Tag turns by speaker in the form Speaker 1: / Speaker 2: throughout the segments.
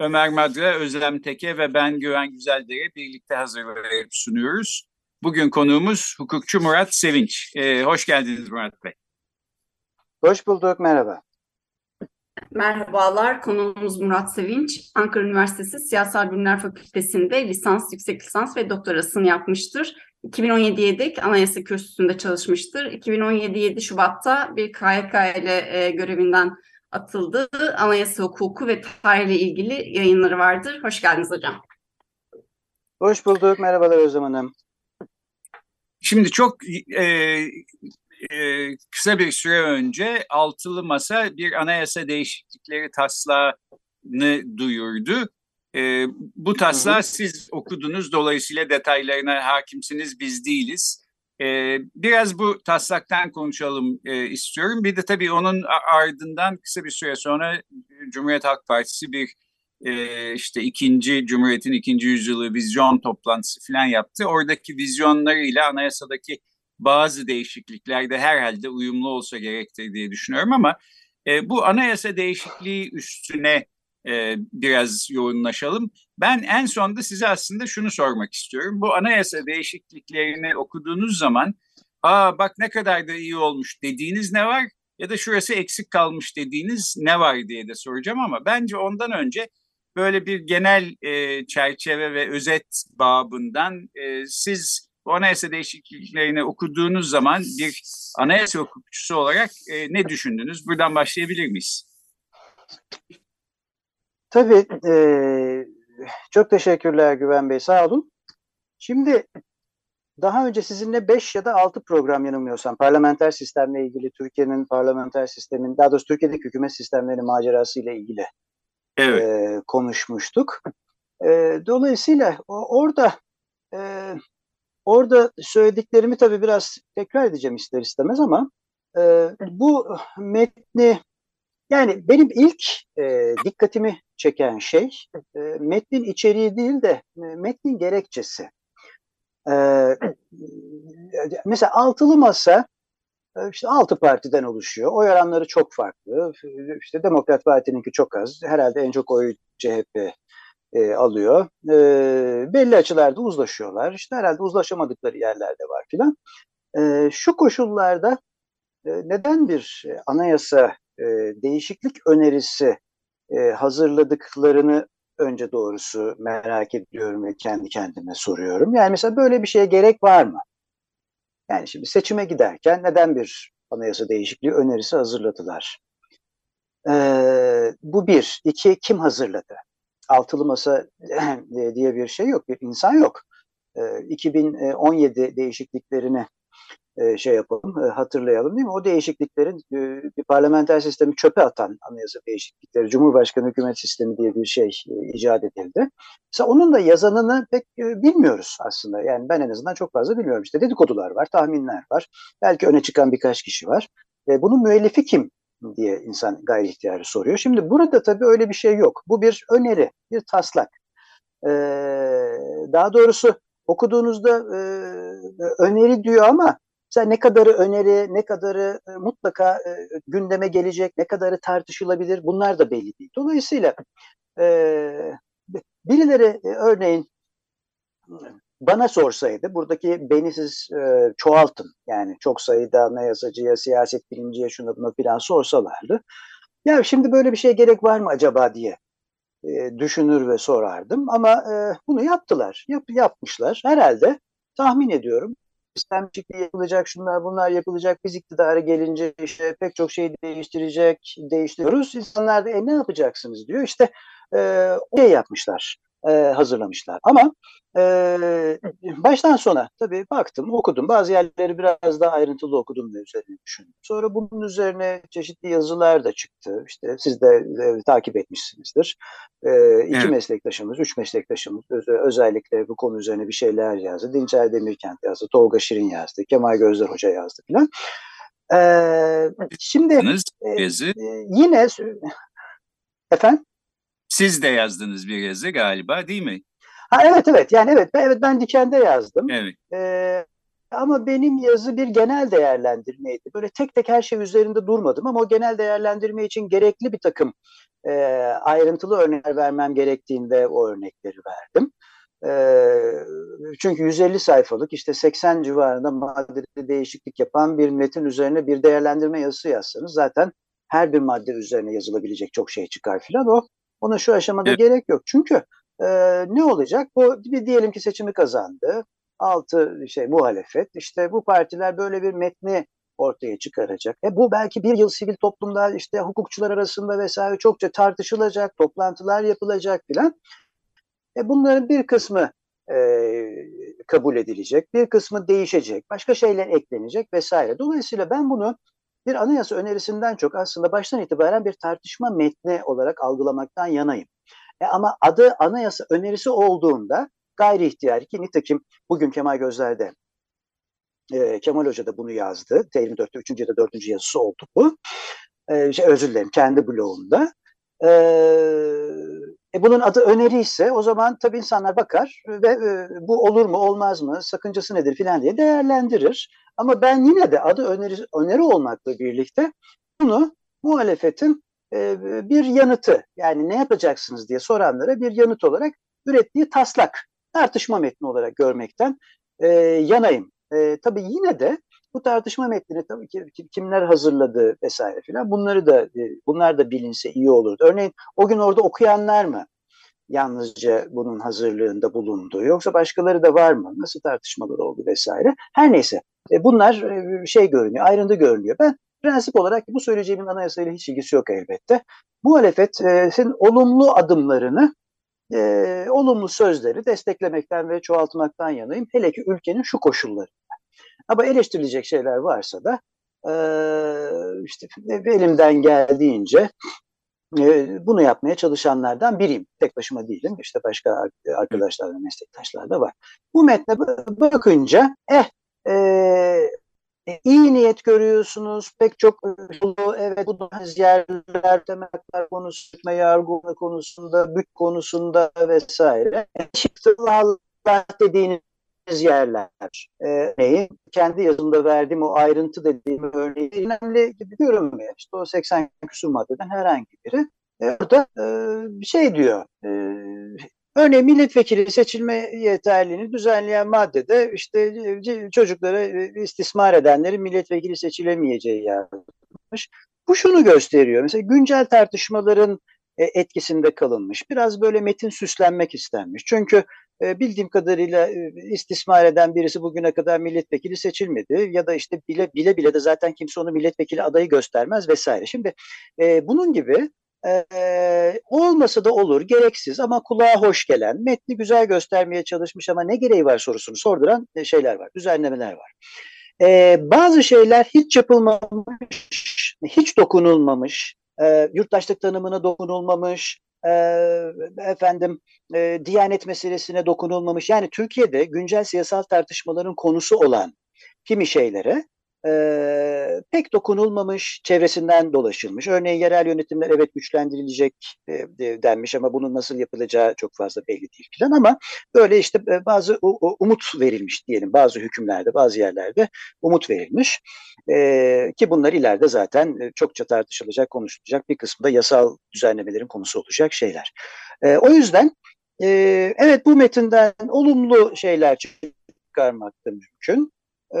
Speaker 1: Ömer Madra, Özlem Teke ve ben Güven Güzeldere birlikte hazırlayıp sunuyoruz. Bugün konuğumuz hukukçu Murat Sevinç. Ee, hoş geldiniz Murat Bey.
Speaker 2: Hoş bulduk, merhaba.
Speaker 3: Merhabalar, konuğumuz Murat Sevinç. Ankara Üniversitesi Siyasal Bilimler Fakültesi'nde lisans, yüksek lisans ve doktorasını yapmıştır. 2017'ye dek Anayasa Kürsüsü'nde çalışmıştır. 2017 7 Şubat'ta bir KYK ile e, görevinden atıldı. Anayasa hukuku ve tarihle ilgili yayınları vardır. Hoş geldiniz hocam.
Speaker 2: Hoş bulduk. Merhabalar Özlem Hanım.
Speaker 1: Şimdi çok e, e, kısa bir süre önce altılı masa bir anayasa değişiklikleri taslağını duyurdu. E, bu taslağı siz okudunuz dolayısıyla detaylarına hakimsiniz biz değiliz. E, biraz bu taslaktan konuşalım e, istiyorum. Bir de tabii onun ardından kısa bir süre sonra Cumhuriyet Halk Partisi bir e, işte ikinci Cumhuriyet'in ikinci yüzyılı vizyon toplantısı falan yaptı. Oradaki vizyonlarıyla anayasadaki bazı değişiklikler de herhalde uyumlu olsa gerektir diye düşünüyorum ama e, bu anayasa değişikliği üstüne e, biraz yoğunlaşalım. Ben en sonda size aslında şunu sormak istiyorum. Bu anayasa değişikliklerini okuduğunuz zaman aa bak ne kadar da iyi olmuş dediğiniz ne var ya da şurası eksik kalmış dediğiniz ne var diye de soracağım ama bence ondan önce böyle bir genel e, çerçeve ve özet babından e, siz bu anayasa değişikliklerini okuduğunuz zaman bir anayasa hukukçusu olarak e, ne düşündünüz? Buradan başlayabilir miyiz?
Speaker 2: Tabii. E, çok teşekkürler Güven Bey. Sağ olun. Şimdi daha önce sizinle 5 ya da 6 program yanılmıyorsam parlamenter sistemle ilgili Türkiye'nin parlamenter sistemin daha doğrusu Türkiye'deki hükümet sistemleri macerası ile ilgili evet. e, konuşmuştuk. E, dolayısıyla orada e, orada söylediklerimi tabii biraz tekrar edeceğim ister istemez ama e, bu metni yani benim ilk e, dikkatimi çeken şey e, metnin içeriği değil de e, metnin gerekçesi. E, mesela altılı masa e, işte altı partiden oluşuyor. Oy oranları çok farklı. İşte Demokrat Parti'ninki çok az. Herhalde en çok oyu CHP e, alıyor. E, belli açılarda uzlaşıyorlar. İşte herhalde uzlaşamadıkları yerlerde var filan. E, şu koşullarda e, neden bir anayasa e, değişiklik önerisi e, hazırladıklarını önce doğrusu merak ediyorum ve kendi kendime soruyorum. Yani mesela böyle bir şeye gerek var mı? Yani şimdi seçime giderken neden bir anayasa değişikliği önerisi hazırladılar? Ee, bu bir. İki, kim hazırladı? Altılı masa diye bir şey yok, bir insan yok. Ee, 2017 değişikliklerini e, şey yapalım, e, hatırlayalım değil mi? O değişikliklerin e, bir parlamenter sistemi çöpe atan anayasa değişiklikleri, Cumhurbaşkanı hükümet sistemi diye bir şey icat edildi. Mesela onun da yazanını pek bilmiyoruz aslında. Yani ben en azından çok fazla bilmiyorum. İşte dedikodular var, tahminler var. Belki öne çıkan birkaç kişi var. Bunun müellifi kim diye insan gayri ihtiyarı soruyor. Şimdi burada tabii öyle bir şey yok. Bu bir öneri, bir taslak. Daha doğrusu okuduğunuzda öneri diyor ama Mesela ne kadarı öneri, ne kadarı e, mutlaka e, gündeme gelecek, ne kadarı tartışılabilir bunlar da belli değil. Dolayısıyla e, birileri e, örneğin bana sorsaydı buradaki beni siz çoğaltın yani çok sayıda anayasacıya, siyaset bilimciye şunu bunu filan sorsalardı. Ya şimdi böyle bir şey gerek var mı acaba diye düşünür ve sorardım ama bunu yaptılar, yap, yapmışlar herhalde tahmin ediyorum sistem değişikliği yapılacak, şunlar bunlar yapılacak, biz iktidara gelince işte pek çok şey değiştirecek, değiştiriyoruz. İnsanlar da e, ne yapacaksınız diyor. İşte e, o şey yapmışlar. E, hazırlamışlar. Ama e, baştan sona tabii baktım, okudum. Bazı yerleri biraz daha ayrıntılı okudum ve üzerine düşündüm. Sonra bunun üzerine çeşitli yazılar da çıktı. İşte siz de e, takip etmişsinizdir. E, iki evet. meslektaşımız, üç meslektaşımız öz, özellikle bu konu üzerine bir şeyler yazdı. Dinçer Demirkent yazdı, Tolga Şirin yazdı, Kemal Gözler Hoca yazdı filan. Ee, şimdi e, yine efendim
Speaker 1: siz de yazdınız bir yazı galiba değil mi?
Speaker 2: Ha evet evet yani evet evet ben Diken'de yazdım. Evet. Ee, ama benim yazı bir genel değerlendirmeydi. Böyle tek tek her şey üzerinde durmadım ama o genel değerlendirme için gerekli bir takım e, ayrıntılı örnekler vermem gerektiğinde o örnekleri verdim. E, çünkü 150 sayfalık işte 80 civarında maddede değişiklik yapan bir metin üzerine bir değerlendirme yazısı yazsanız zaten her bir madde üzerine yazılabilecek çok şey çıkar filan o ona şu aşamada evet. gerek yok. Çünkü e, ne olacak? Bu bir diyelim ki seçimi kazandı. Altı şey muhalefet. İşte bu partiler böyle bir metni ortaya çıkaracak. E bu belki bir yıl sivil toplumda işte hukukçular arasında vesaire çokça tartışılacak, toplantılar yapılacak filan. E bunların bir kısmı e, kabul edilecek, bir kısmı değişecek, başka şeyler eklenecek vesaire. Dolayısıyla ben bunu bir anayasa önerisinden çok aslında baştan itibaren bir tartışma metni olarak algılamaktan yanayım. E ama adı anayasa önerisi olduğunda gayri ihtiyari ki nitekim bugün Kemal Gözler'de e, Kemal Hoca da bunu yazdı. T24'te 3. ya da 4. yazısı oldu bu. E, şey, özür dilerim kendi blogunda. E, e, bunun adı öneri ise o zaman tabii insanlar bakar ve e, bu olur mu olmaz mı sakıncası nedir filan diye değerlendirir. Ama ben yine de adı öneri, öneri olmakla birlikte bunu muhalefetin e, bir yanıtı yani ne yapacaksınız diye soranlara bir yanıt olarak ürettiği taslak tartışma metni olarak görmekten e, yanayım. E, tabii yine de bu tartışma metnini tabii ki kimler hazırladı vesaire filan bunları da e, bunlar da bilinse iyi olurdu. Örneğin o gün orada okuyanlar mı yalnızca bunun hazırlığında bulundu yoksa başkaları da var mı? Nasıl tartışmalar oldu vesaire. Her neyse e, bunlar e, şey görünüyor, ayrıntı görünüyor. Ben prensip olarak bu söyleyeceğimin anayasayla hiç ilgisi yok elbette. Muhalefetin olumlu adımlarını e, olumlu sözleri desteklemekten ve çoğaltmaktan yanayım. Hele ki ülkenin şu koşulları. Ama eleştirilecek şeyler varsa da e, işte elimden geldiğince e, bunu yapmaya çalışanlardan biriyim. Tek başıma değilim. İşte başka arkadaşlar ve meslektaşlar da var. Bu metne bakınca eh e, iyi niyet görüyorsunuz. Pek çok evet bu yerler, temel konusunda, yargı konusunda, büt konusunda vesaire. Çıktı Allah dediğiniz yerler. Ee, örneğin kendi yazımda verdiğim o ayrıntı dediğim örneği önemli diyorum ya. İşte o 80 küsur maddeden herhangi biri. E, orada e, şey diyor. E, örneğin milletvekili seçilme yeterliliğini düzenleyen maddede işte çocuklara istismar edenlerin milletvekili seçilemeyeceği yazmış. Bu şunu gösteriyor. Mesela güncel tartışmaların etkisinde kalınmış. Biraz böyle metin süslenmek istenmiş. Çünkü e, bildiğim kadarıyla e, istismar eden birisi bugüne kadar milletvekili seçilmedi ya da işte bile bile bile de zaten kimse onu milletvekili adayı göstermez vesaire. Şimdi e, bunun gibi e, olmasa da olur, gereksiz ama kulağa hoş gelen, metni güzel göstermeye çalışmış ama ne gereği var sorusunu sorduran e, şeyler var, düzenlemeler var. E, bazı şeyler hiç yapılmamış, hiç dokunulmamış, e, yurttaşlık tanımına dokunulmamış, e, efendim e, Diyanet meselesine dokunulmamış. Yani Türkiye'de güncel siyasal tartışmaların konusu olan kimi şeylere e, pek dokunulmamış, çevresinden dolaşılmış. Örneğin yerel yönetimler evet güçlendirilecek e, denmiş ama bunun nasıl yapılacağı çok fazla belli değil falan ama böyle işte e, bazı u, umut verilmiş diyelim bazı hükümlerde, bazı yerlerde umut verilmiş e, ki bunlar ileride zaten çokça tartışılacak, konuşulacak bir kısmı da yasal düzenlemelerin konusu olacak şeyler. E, o yüzden e, evet bu metinden olumlu şeyler çıkarmak da mümkün e,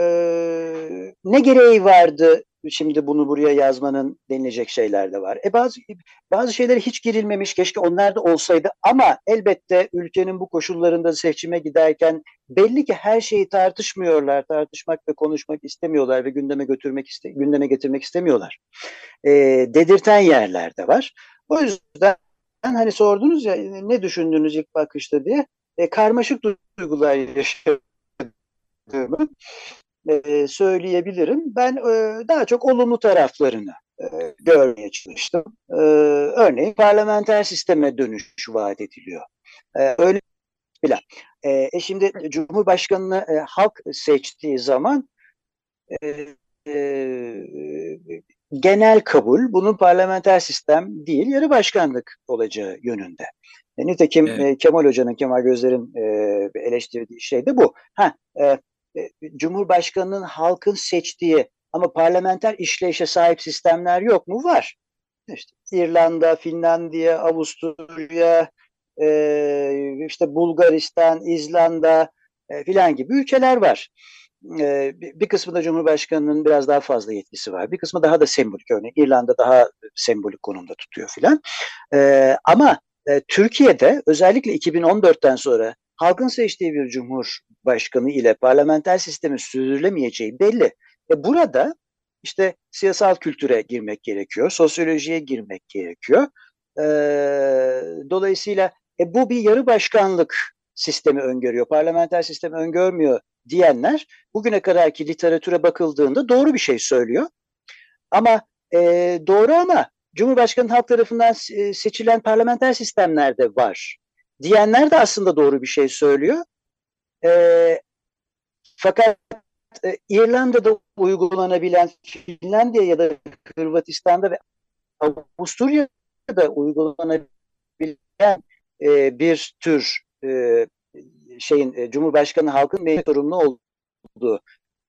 Speaker 2: ne gereği vardı şimdi bunu buraya yazmanın denilecek şeyler de var. E bazı bazı şeylere hiç girilmemiş keşke onlar da olsaydı ama elbette ülkenin bu koşullarında seçime giderken belli ki her şeyi tartışmıyorlar, tartışmak ve konuşmak istemiyorlar ve gündeme götürmek iste, gündeme getirmek istemiyorlar. E, dedirten yerler de var. O yüzden hani sordunuz ya ne düşündünüz ilk bakışta diye e, karmaşık duygular yaşadığımı e, söyleyebilirim. Ben e, daha çok olumlu taraflarını e, görmeye çalıştım. E, örneğin parlamenter sisteme dönüş vaat ediliyor. E, öyle filan. E, e şimdi Cumhurbaşkanı'nı e, halk seçtiği zaman e, e, genel kabul bunun parlamenter sistem değil yarı başkanlık olacağı yönünde. E, nitekim evet. e, Kemal Hoca'nın, Kemal Gözler'in e, eleştirdiği şey de bu. Ha, e, Cumhurbaşkanı'nın halkın seçtiği ama parlamenter işleyişe sahip sistemler yok mu? Var. İşte İrlanda, Finlandiya, Avusturya, e, işte Bulgaristan, İzlanda e, filan gibi ülkeler var. E, bir kısmında Cumhurbaşkanı'nın biraz daha fazla yetkisi var. Bir kısmı daha da sembolik. Örneğin İrlanda daha sembolik konumda tutuyor filan. E, ama e, Türkiye'de özellikle 2014'ten sonra halkın seçtiği bir cumhurbaşkanı ile parlamenter sistemin sürdürülemeyeceği belli. E burada işte siyasal kültüre girmek gerekiyor, sosyolojiye girmek gerekiyor. E, dolayısıyla e, bu bir yarı başkanlık sistemi öngörüyor, parlamenter sistemi öngörmüyor diyenler bugüne kadarki literatüre bakıldığında doğru bir şey söylüyor. Ama e, doğru ama Cumhurbaşkanı halk tarafından e, seçilen parlamenter sistemlerde var. Diyenler de aslında doğru bir şey söylüyor. E, fakat e, İrlanda'da uygulanabilen Finlandiya ya da Hırvatistan'da ve Avusturya'da uygulanabilen e, bir tür e, şeyin e, Cumhurbaşkanı halkın meclis sorumlu olduğu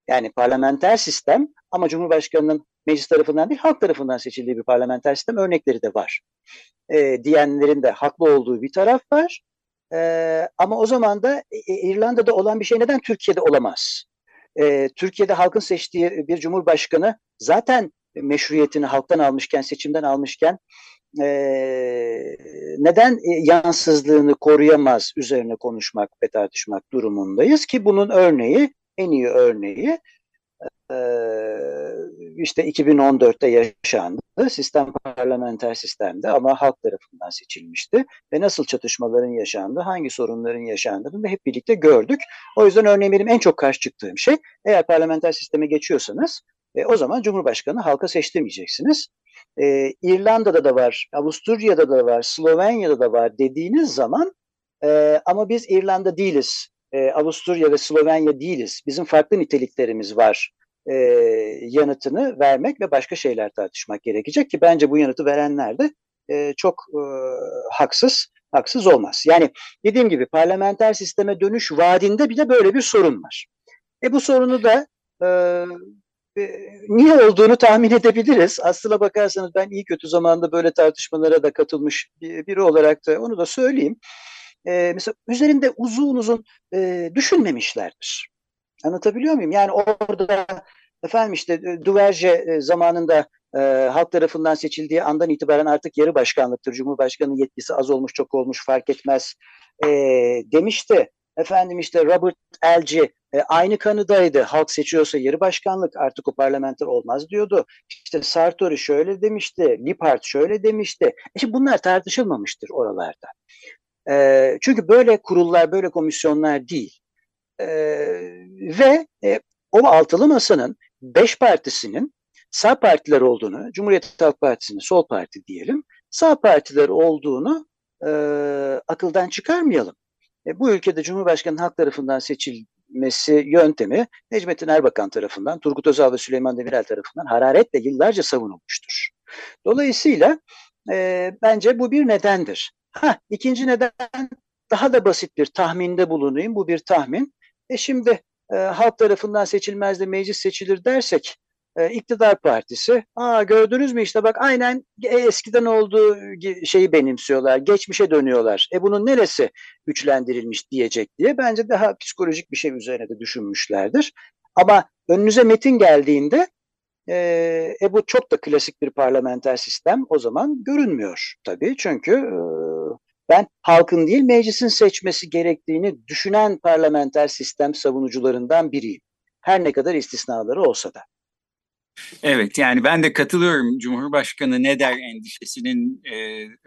Speaker 2: yani parlamenter sistem ama Cumhurbaşkanı'nın meclis tarafından değil halk tarafından seçildiği bir parlamenter sistem örnekleri de var. E, diyenlerin de haklı olduğu bir taraf var. E, ama o zaman da e, e, İrlanda'da olan bir şey neden Türkiye'de olamaz? E, Türkiye'de halkın seçtiği bir cumhurbaşkanı zaten meşruiyetini halktan almışken, seçimden almışken e, neden e, yansızlığını koruyamaz üzerine konuşmak ve tartışmak durumundayız ki bunun örneği, en iyi örneği işte 2014'te yaşandı. Sistem parlamenter sistemde ama halk tarafından seçilmişti. Ve nasıl çatışmaların yaşandı, hangi sorunların yaşandığını hep birlikte gördük. O yüzden örneğin benim en çok karşı çıktığım şey eğer parlamenter sisteme geçiyorsanız e, o zaman Cumhurbaşkanı halka seçtirmeyeceksiniz. E, İrlanda'da da var, Avusturya'da da var, Slovenya'da da var dediğiniz zaman e, ama biz İrlanda değiliz, e, Avusturya ve Slovenya değiliz. Bizim farklı niteliklerimiz var e, yanıtını vermek ve başka şeyler tartışmak gerekecek ki bence bu yanıtı verenler de e, çok e, haksız haksız olmaz. Yani dediğim gibi parlamenter sisteme dönüş vaadinde bile böyle bir sorun var. E bu sorunu da e, e, niye olduğunu tahmin edebiliriz. Aslına bakarsanız ben iyi kötü zamanda böyle tartışmalara da katılmış biri olarak da onu da söyleyeyim. E, mesela üzerinde uzun uzun e, düşünmemişlerdir. Anlatabiliyor muyum? Yani orada efendim işte e, Duverge e, zamanında e, halk tarafından seçildiği andan itibaren artık yarı başkanlıktır. Cumhurbaşkanının yetkisi az olmuş çok olmuş fark etmez e, demişti. Efendim işte Robert Elci e, aynı kanıdaydı. Halk seçiyorsa yarı başkanlık artık o parlamenter olmaz diyordu. İşte Sartori şöyle demişti, Lippard şöyle demişti. İşte bunlar tartışılmamıştır oralarda. E, çünkü böyle kurullar, böyle komisyonlar değil. E, ve e, o altılı masanın beş partisinin sağ partiler olduğunu, Cumhuriyet Halk Partisi'nin sol parti diyelim, sağ partiler olduğunu e, akıldan çıkarmayalım. E, bu ülkede Cumhurbaşkanı halk tarafından seçilmesi yöntemi Necmettin Erbakan tarafından, Turgut Özal ve Süleyman Demirel tarafından hararetle yıllarca savunulmuştur. Dolayısıyla e, bence bu bir nedendir. Ha, ikinci neden daha da basit bir tahminde bulunayım. Bu bir tahmin. E şimdi e, halk tarafından seçilmez de meclis seçilir dersek e, iktidar partisi aa gördünüz mü işte bak aynen eskiden olduğu şeyi benimsiyorlar geçmişe dönüyorlar. E bunun neresi güçlendirilmiş diyecek diye bence daha psikolojik bir şey üzerine de düşünmüşlerdir. Ama önünüze metin geldiğinde e, e bu çok da klasik bir parlamenter sistem o zaman görünmüyor tabii. Çünkü e, ben halkın değil meclisin seçmesi gerektiğini düşünen parlamenter sistem savunucularından biriyim. Her ne kadar istisnaları olsa da.
Speaker 1: Evet yani ben de katılıyorum. Cumhurbaşkanı ne der endişesinin e,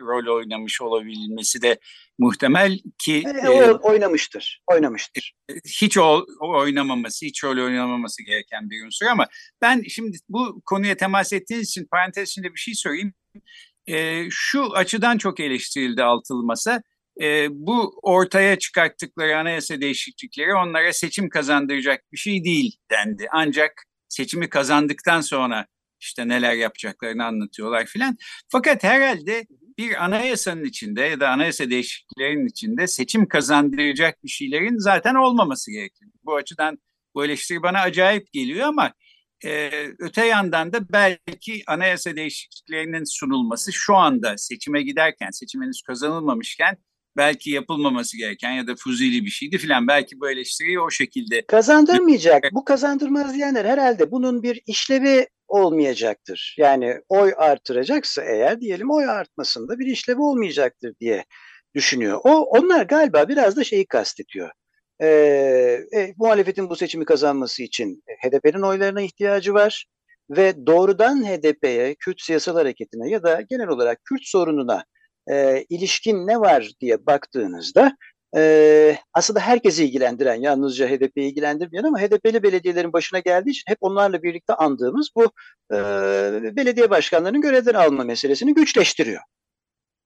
Speaker 1: rol oynamış olabilmesi de muhtemel ki
Speaker 2: e, o, oynamıştır. Oynamıştır.
Speaker 1: Hiç o, o oynamaması, hiç rol oynamaması gereken bir unsur ama ben şimdi bu konuya temas ettiğiniz için parantez içinde bir şey söyleyeyim. E, şu açıdan çok eleştirildi altılı masa. E, bu ortaya çıkarttıkları anayasa değişiklikleri onlara seçim kazandıracak bir şey değil dendi. Ancak seçimi kazandıktan sonra işte neler yapacaklarını anlatıyorlar filan. Fakat herhalde bir anayasanın içinde ya da anayasa değişikliklerinin içinde seçim kazandıracak bir şeylerin zaten olmaması gerekir. Bu açıdan bu eleştiri bana acayip geliyor ama e, öte yandan da belki anayasa değişikliklerinin sunulması şu anda seçime giderken, seçim henüz kazanılmamışken belki yapılmaması gereken ya da fuzili bir şeydi filan. Belki bu eleştiriyi o şekilde...
Speaker 2: Kazandırmayacak. Bu kazandırmaz diyenler herhalde bunun bir işlevi olmayacaktır. Yani oy artıracaksa eğer diyelim oy artmasında bir işlevi olmayacaktır diye düşünüyor. O Onlar galiba biraz da şeyi kastediyor. Ee, e, muhalefetin bu seçimi kazanması için HDP'nin oylarına ihtiyacı var ve doğrudan HDP'ye, Kürt siyasal hareketine ya da genel olarak Kürt sorununa e, ilişkin ne var diye baktığınızda e, aslında herkesi ilgilendiren, yalnızca HDP'yi ilgilendirmeyen ama HDP'li belediyelerin başına geldiği için hep onlarla birlikte andığımız bu e, belediye başkanlarının görevden alma meselesini güçleştiriyor.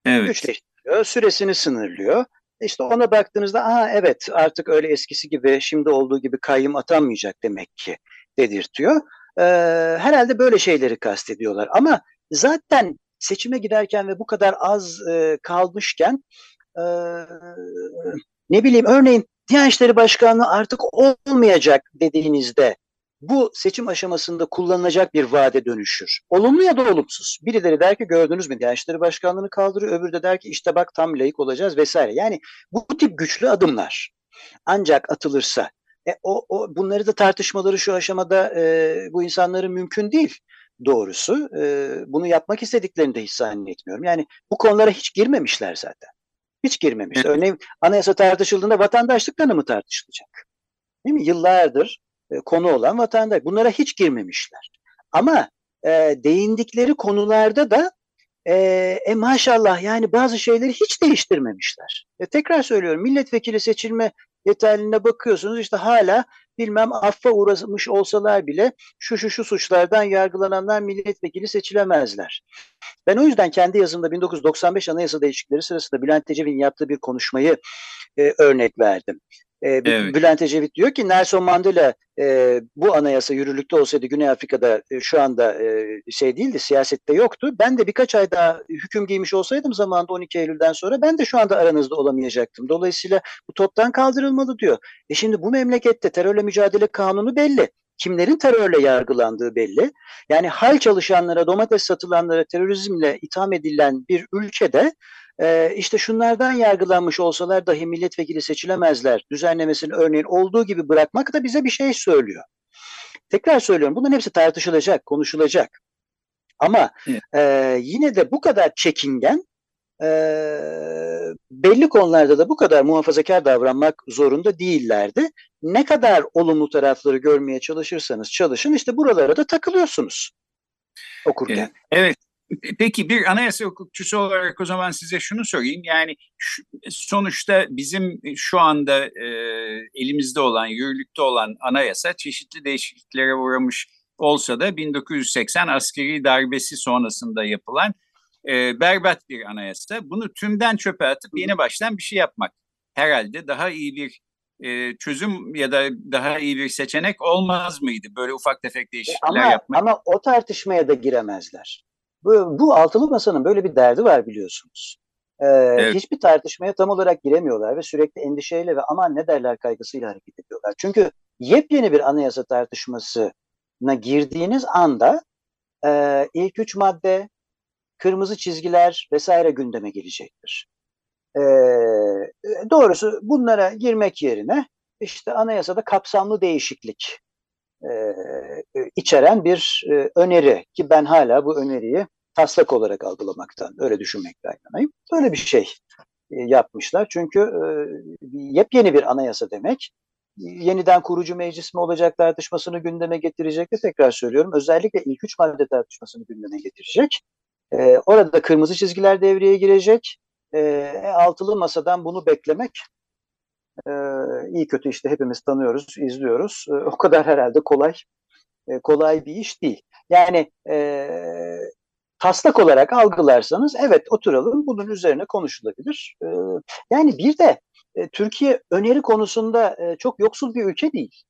Speaker 2: Evet. Güçleştiriyor, süresini sınırlıyor. İşte ona baktığınızda aha evet artık öyle eskisi gibi şimdi olduğu gibi kayyum atanmayacak demek ki dedirtiyor. Ee, herhalde böyle şeyleri kastediyorlar ama zaten seçime giderken ve bu kadar az e, kalmışken e, ne bileyim örneğin Diyanet İşleri Başkanlığı artık olmayacak dediğinizde bu seçim aşamasında kullanılacak bir vade dönüşür. Olumlu ya da olumsuz. Birileri der ki gördünüz mü Diyanet İşleri Başkanlığı'nı kaldırıyor. Öbürü de der ki işte bak tam layık olacağız vesaire. Yani bu tip güçlü adımlar ancak atılırsa e, o, o bunları da tartışmaları şu aşamada e, bu insanların mümkün değil doğrusu. E, bunu yapmak istediklerini de hiç zannetmiyorum. Yani bu konulara hiç girmemişler zaten. Hiç girmemiş. Örneğin anayasa tartışıldığında vatandaşlık tanımı tartışılacak. Değil mi? Yıllardır e, konu olan vatandaş. Bunlara hiç girmemişler. Ama e, değindikleri konularda da e, e, maşallah yani bazı şeyleri hiç değiştirmemişler. E, tekrar söylüyorum milletvekili seçilme detaylarına bakıyorsunuz işte hala bilmem affa uğramış olsalar bile şu şu şu suçlardan yargılananlar milletvekili seçilemezler. Ben o yüzden kendi yazımda 1995 anayasa değişiklikleri sırasında Bülent Ecevit'in yaptığı bir konuşmayı e, örnek verdim. E, evet. Bülent Ecevit diyor ki Nelson Mandela e, bu anayasa yürürlükte olsaydı Güney Afrika'da e, şu anda e, şey değildi, siyasette yoktu. Ben de birkaç ay daha hüküm giymiş olsaydım zamanında 12 Eylül'den sonra ben de şu anda aranızda olamayacaktım. Dolayısıyla bu toptan kaldırılmalı diyor. E şimdi bu memlekette terörle mücadele kanunu belli kimlerin terörle yargılandığı belli. Yani hal çalışanlara, domates satılanlara terörizmle itham edilen bir ülkede e, işte şunlardan yargılanmış olsalar dahi milletvekili seçilemezler düzenlemesini örneğin olduğu gibi bırakmak da bize bir şey söylüyor. Tekrar söylüyorum bunların hepsi tartışılacak, konuşulacak. Ama e, yine de bu kadar çekingen e, belli konularda da bu kadar muhafazakar davranmak zorunda değillerdi. Ne kadar olumlu tarafları görmeye çalışırsanız çalışın işte buralara da takılıyorsunuz okurken.
Speaker 1: Evet. Peki bir anayasa hukukçusu olarak o zaman size şunu sorayım. Yani şu, sonuçta bizim şu anda e, elimizde olan, yürürlükte olan anayasa çeşitli değişikliklere uğramış olsa da 1980 askeri darbesi sonrasında yapılan e, berbat bir anayasa. Bunu tümden çöpe atıp yeni baştan bir şey yapmak herhalde daha iyi bir e, çözüm ya da daha iyi bir seçenek olmaz mıydı? Böyle ufak tefek değişiklikler
Speaker 2: ama,
Speaker 1: yapmak.
Speaker 2: Ama o tartışmaya da giremezler. Bu, bu altılı masanın böyle bir derdi var biliyorsunuz. Ee, evet. Hiçbir tartışmaya tam olarak giremiyorlar ve sürekli endişeyle ve aman ne derler kaygısıyla hareket ediyorlar. Çünkü yepyeni bir anayasa tartışmasına girdiğiniz anda e, ilk üç madde, kırmızı çizgiler vesaire gündeme gelecektir. E, doğrusu bunlara girmek yerine işte anayasada kapsamlı değişiklik e, içeren bir e, öneri ki ben hala bu öneriyi taslak olarak algılamaktan, öyle düşünmekten yanayım. Böyle bir şey e, yapmışlar. Çünkü e, yepyeni bir anayasa demek yeniden kurucu meclis mi olacak tartışmasını gündeme getirecek de tekrar söylüyorum. Özellikle ilk üç madde tartışmasını gündeme getirecek. E, orada kırmızı çizgiler devreye girecek. E, altılı masadan bunu beklemek e, iyi kötü işte hepimiz tanıyoruz, izliyoruz. E, o kadar herhalde kolay e, kolay bir iş değil. Yani e, taslak olarak algılarsanız evet oturalım bunun üzerine konuşulabilir. E, yani bir de e, Türkiye öneri konusunda e, çok yoksul bir ülke değil.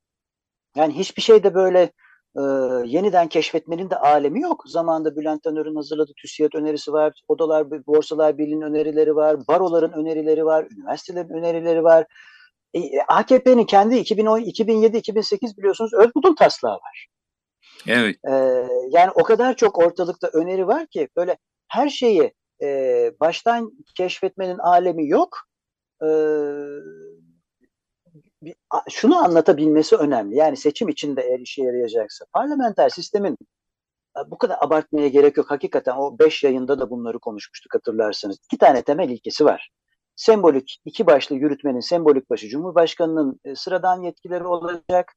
Speaker 2: Yani hiçbir şeyde böyle e, yeniden keşfetmenin de alemi yok. Zamanında Bülent Tanör'ün hazırladığı TÜSİAD önerisi var, Odalar, Borsalar Birliği'nin önerileri var, baroların önerileri var, üniversitelerin önerileri var. E, AKP'nin kendi 2007-2008 biliyorsunuz Özgud'un taslağı var.
Speaker 1: Evet.
Speaker 2: E, yani o kadar çok ortalıkta öneri var ki böyle her şeyi e, baştan keşfetmenin alemi yok. E, şunu anlatabilmesi önemli. Yani seçim içinde eğer işe yarayacaksa parlamenter sistemin bu kadar abartmaya gerek yok. Hakikaten o beş yayında da bunları konuşmuştuk hatırlarsanız. İki tane temel ilkesi var. Sembolik, iki başlı yürütmenin sembolik başı Cumhurbaşkanı'nın sıradan yetkileri olacak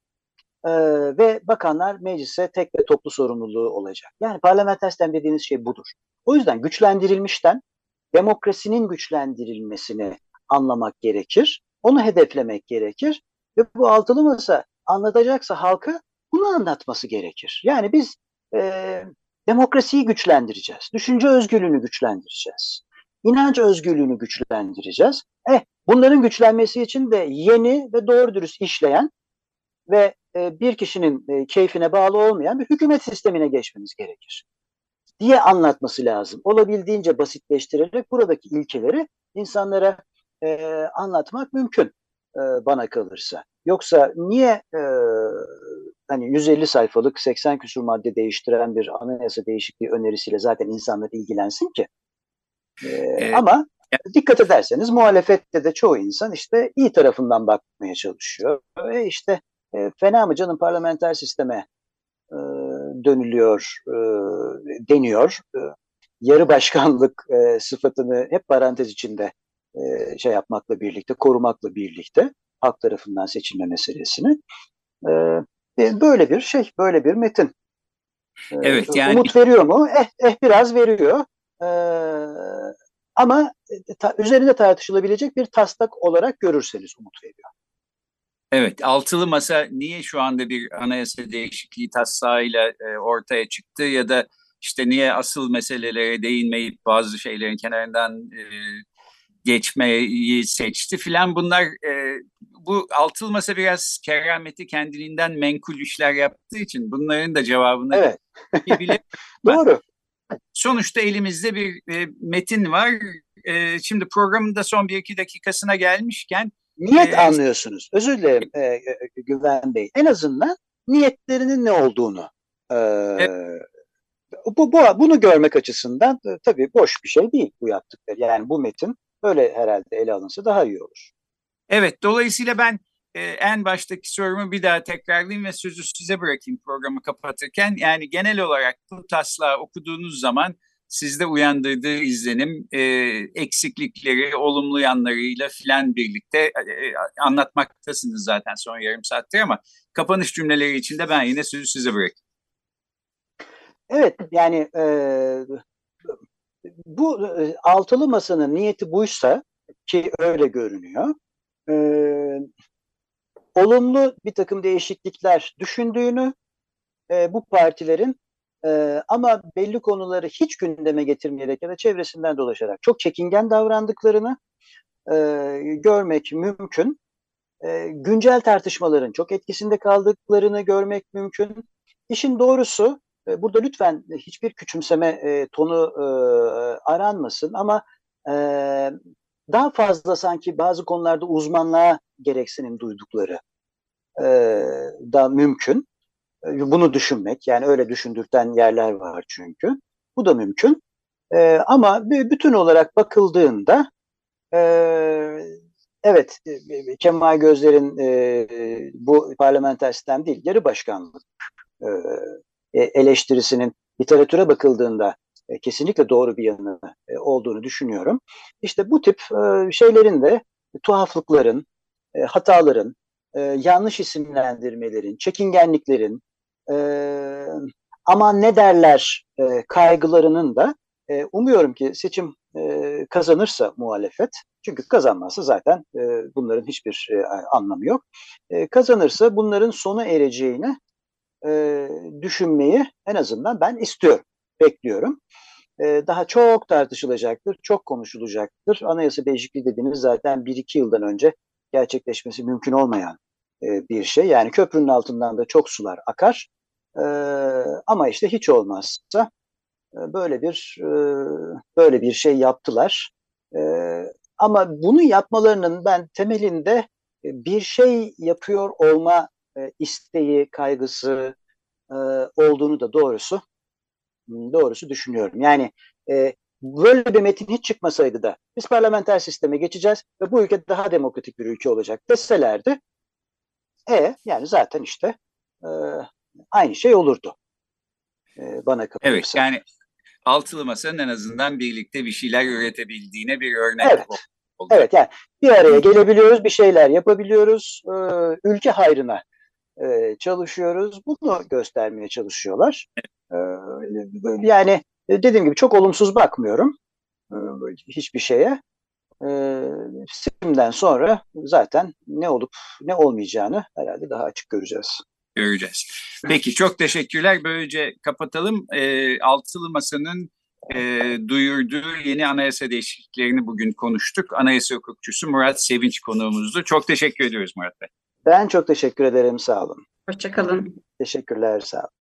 Speaker 2: e, ve bakanlar meclise tek ve toplu sorumluluğu olacak. Yani parlamenter sistem dediğiniz şey budur. O yüzden güçlendirilmişten demokrasinin güçlendirilmesini anlamak gerekir. Onu hedeflemek gerekir. Ve bu altılı masa anlatacaksa halka bunu anlatması gerekir. Yani biz e, demokrasiyi güçlendireceğiz. Düşünce özgürlüğünü güçlendireceğiz. İnanç özgürlüğünü güçlendireceğiz. Eh, bunların güçlenmesi için de yeni ve doğru dürüst işleyen ve e, bir kişinin e, keyfine bağlı olmayan bir hükümet sistemine geçmemiz gerekir diye anlatması lazım. Olabildiğince basitleştirerek buradaki ilkeleri insanlara e, anlatmak mümkün e, bana kalırsa. Yoksa niye e, hani 150 sayfalık 80 küsur madde değiştiren bir anayasa değişikliği önerisiyle zaten insanlar ilgilensin ki? E, evet. Ama dikkat ederseniz muhalefette de çoğu insan işte iyi tarafından bakmaya çalışıyor. E işte e, fena mı canım parlamenter sisteme e, dönülüyor e, deniyor. E, yarı başkanlık e, sıfatını hep parantez içinde e, şey yapmakla birlikte, korumakla birlikte halk tarafından seçilme meselesini. E, e böyle bir şey, böyle bir metin. E, evet yani umut veriyor mu? Eh, eh biraz veriyor. E, ama ta, üzerinde tartışılabilecek bir taslak olarak görürseniz umut veriyor.
Speaker 1: Evet, altılı masa niye şu anda bir anayasa değişikliği taslağıyla e, ortaya çıktı ya da işte niye asıl meselelere değinmeyip bazı şeylerin kenarından e, geçmeyi seçti filan bunlar e, bu altılı masa biraz kerameti kendiliğinden menkul işler yaptığı için bunların da cevabını
Speaker 2: evet. Doğru.
Speaker 1: Sonuçta elimizde bir e, metin var. E, şimdi programın da son bir iki dakikasına gelmişken
Speaker 2: Niyet ee, anlıyorsunuz. Özür dilerim e, e, Güven Bey. En azından niyetlerinin ne olduğunu e, evet. bu, bu bunu görmek açısından e, tabii boş bir şey değil bu yaptıkları. Yani bu metin öyle herhalde ele alınsa daha iyi olur.
Speaker 1: Evet, dolayısıyla ben e, en baştaki sorumu bir daha tekrarlayayım ve sözü size bırakayım programı kapatırken. Yani genel olarak bu taslağı okuduğunuz zaman sizde uyandırdığı izlenim e, eksiklikleri, olumlu yanlarıyla filan birlikte e, e, anlatmaktasınız zaten son yarım saattir ama kapanış cümleleri içinde ben yine sözü size bırakayım.
Speaker 2: Evet yani e, bu e, altılı masanın niyeti buysa ki öyle görünüyor. E, olumlu bir takım değişiklikler düşündüğünü e, bu partilerin ee, ama belli konuları hiç gündeme getirmeyerek ya da çevresinden dolaşarak çok çekingen davrandıklarını e, görmek mümkün. E, güncel tartışmaların çok etkisinde kaldıklarını görmek mümkün. İşin doğrusu e, burada lütfen hiçbir küçümseme e, tonu e, aranmasın ama e, daha fazla sanki bazı konularda uzmanlığa gereksinim duydukları e, da mümkün. Bunu düşünmek yani öyle düşündürten yerler var çünkü. Bu da mümkün. E, ama bütün olarak bakıldığında e, evet e, Kemal Gözler'in e, bu parlamenter sistem değil yarı başkanlık e, eleştirisinin literatüre bakıldığında e, kesinlikle doğru bir yanı e, olduğunu düşünüyorum. İşte bu tip şeylerin de tuhaflıkların, hataların, yanlış isimlendirmelerin, çekingenliklerin, aman ne derler kaygılarının da umuyorum ki seçim kazanırsa muhalefet, çünkü kazanmazsa zaten bunların hiçbir anlamı yok. Kazanırsa bunların sona ereceğini e, düşünmeyi en azından ben istiyorum, bekliyorum. E, daha çok tartışılacaktır, çok konuşulacaktır. Anayasa değişikliği dediğiniz zaten bir iki yıldan önce gerçekleşmesi mümkün olmayan e, bir şey. Yani köprünün altından da çok sular akar. E, ama işte hiç olmazsa e, böyle bir e, böyle bir şey yaptılar. E, ama bunu yapmalarının ben temelinde e, bir şey yapıyor olma e, isteği, kaygısı e, olduğunu da doğrusu doğrusu düşünüyorum. Yani e, böyle bir metin hiç çıkmasaydı da biz parlamenter sisteme geçeceğiz ve bu ülke daha demokratik bir ülke olacak deselerdi e yani zaten işte e, aynı şey olurdu. E, bana kalırsa.
Speaker 1: Evet yani altılı masanın en azından birlikte bir şeyler üretebildiğine bir örnek
Speaker 2: evet.
Speaker 1: oldu.
Speaker 2: Evet yani bir araya gelebiliyoruz, bir şeyler yapabiliyoruz, e, ülke hayrına e, çalışıyoruz. Bunu göstermeye çalışıyorlar. E, yani dediğim gibi çok olumsuz bakmıyorum e, hiçbir şeye. E, seçimden sonra zaten ne olup ne olmayacağını herhalde daha açık göreceğiz.
Speaker 1: Göreceğiz. Peki çok teşekkürler. Böylece kapatalım. E, Altılı Masa'nın e, duyurduğu yeni anayasa değişikliklerini bugün konuştuk. Anayasa hukukçusu Murat Sevinç konuğumuzdu. Çok teşekkür ediyoruz Murat Bey.
Speaker 2: Ben çok teşekkür ederim. Sağ olun.
Speaker 3: Hoşçakalın.
Speaker 2: Teşekkürler. Sağ olun.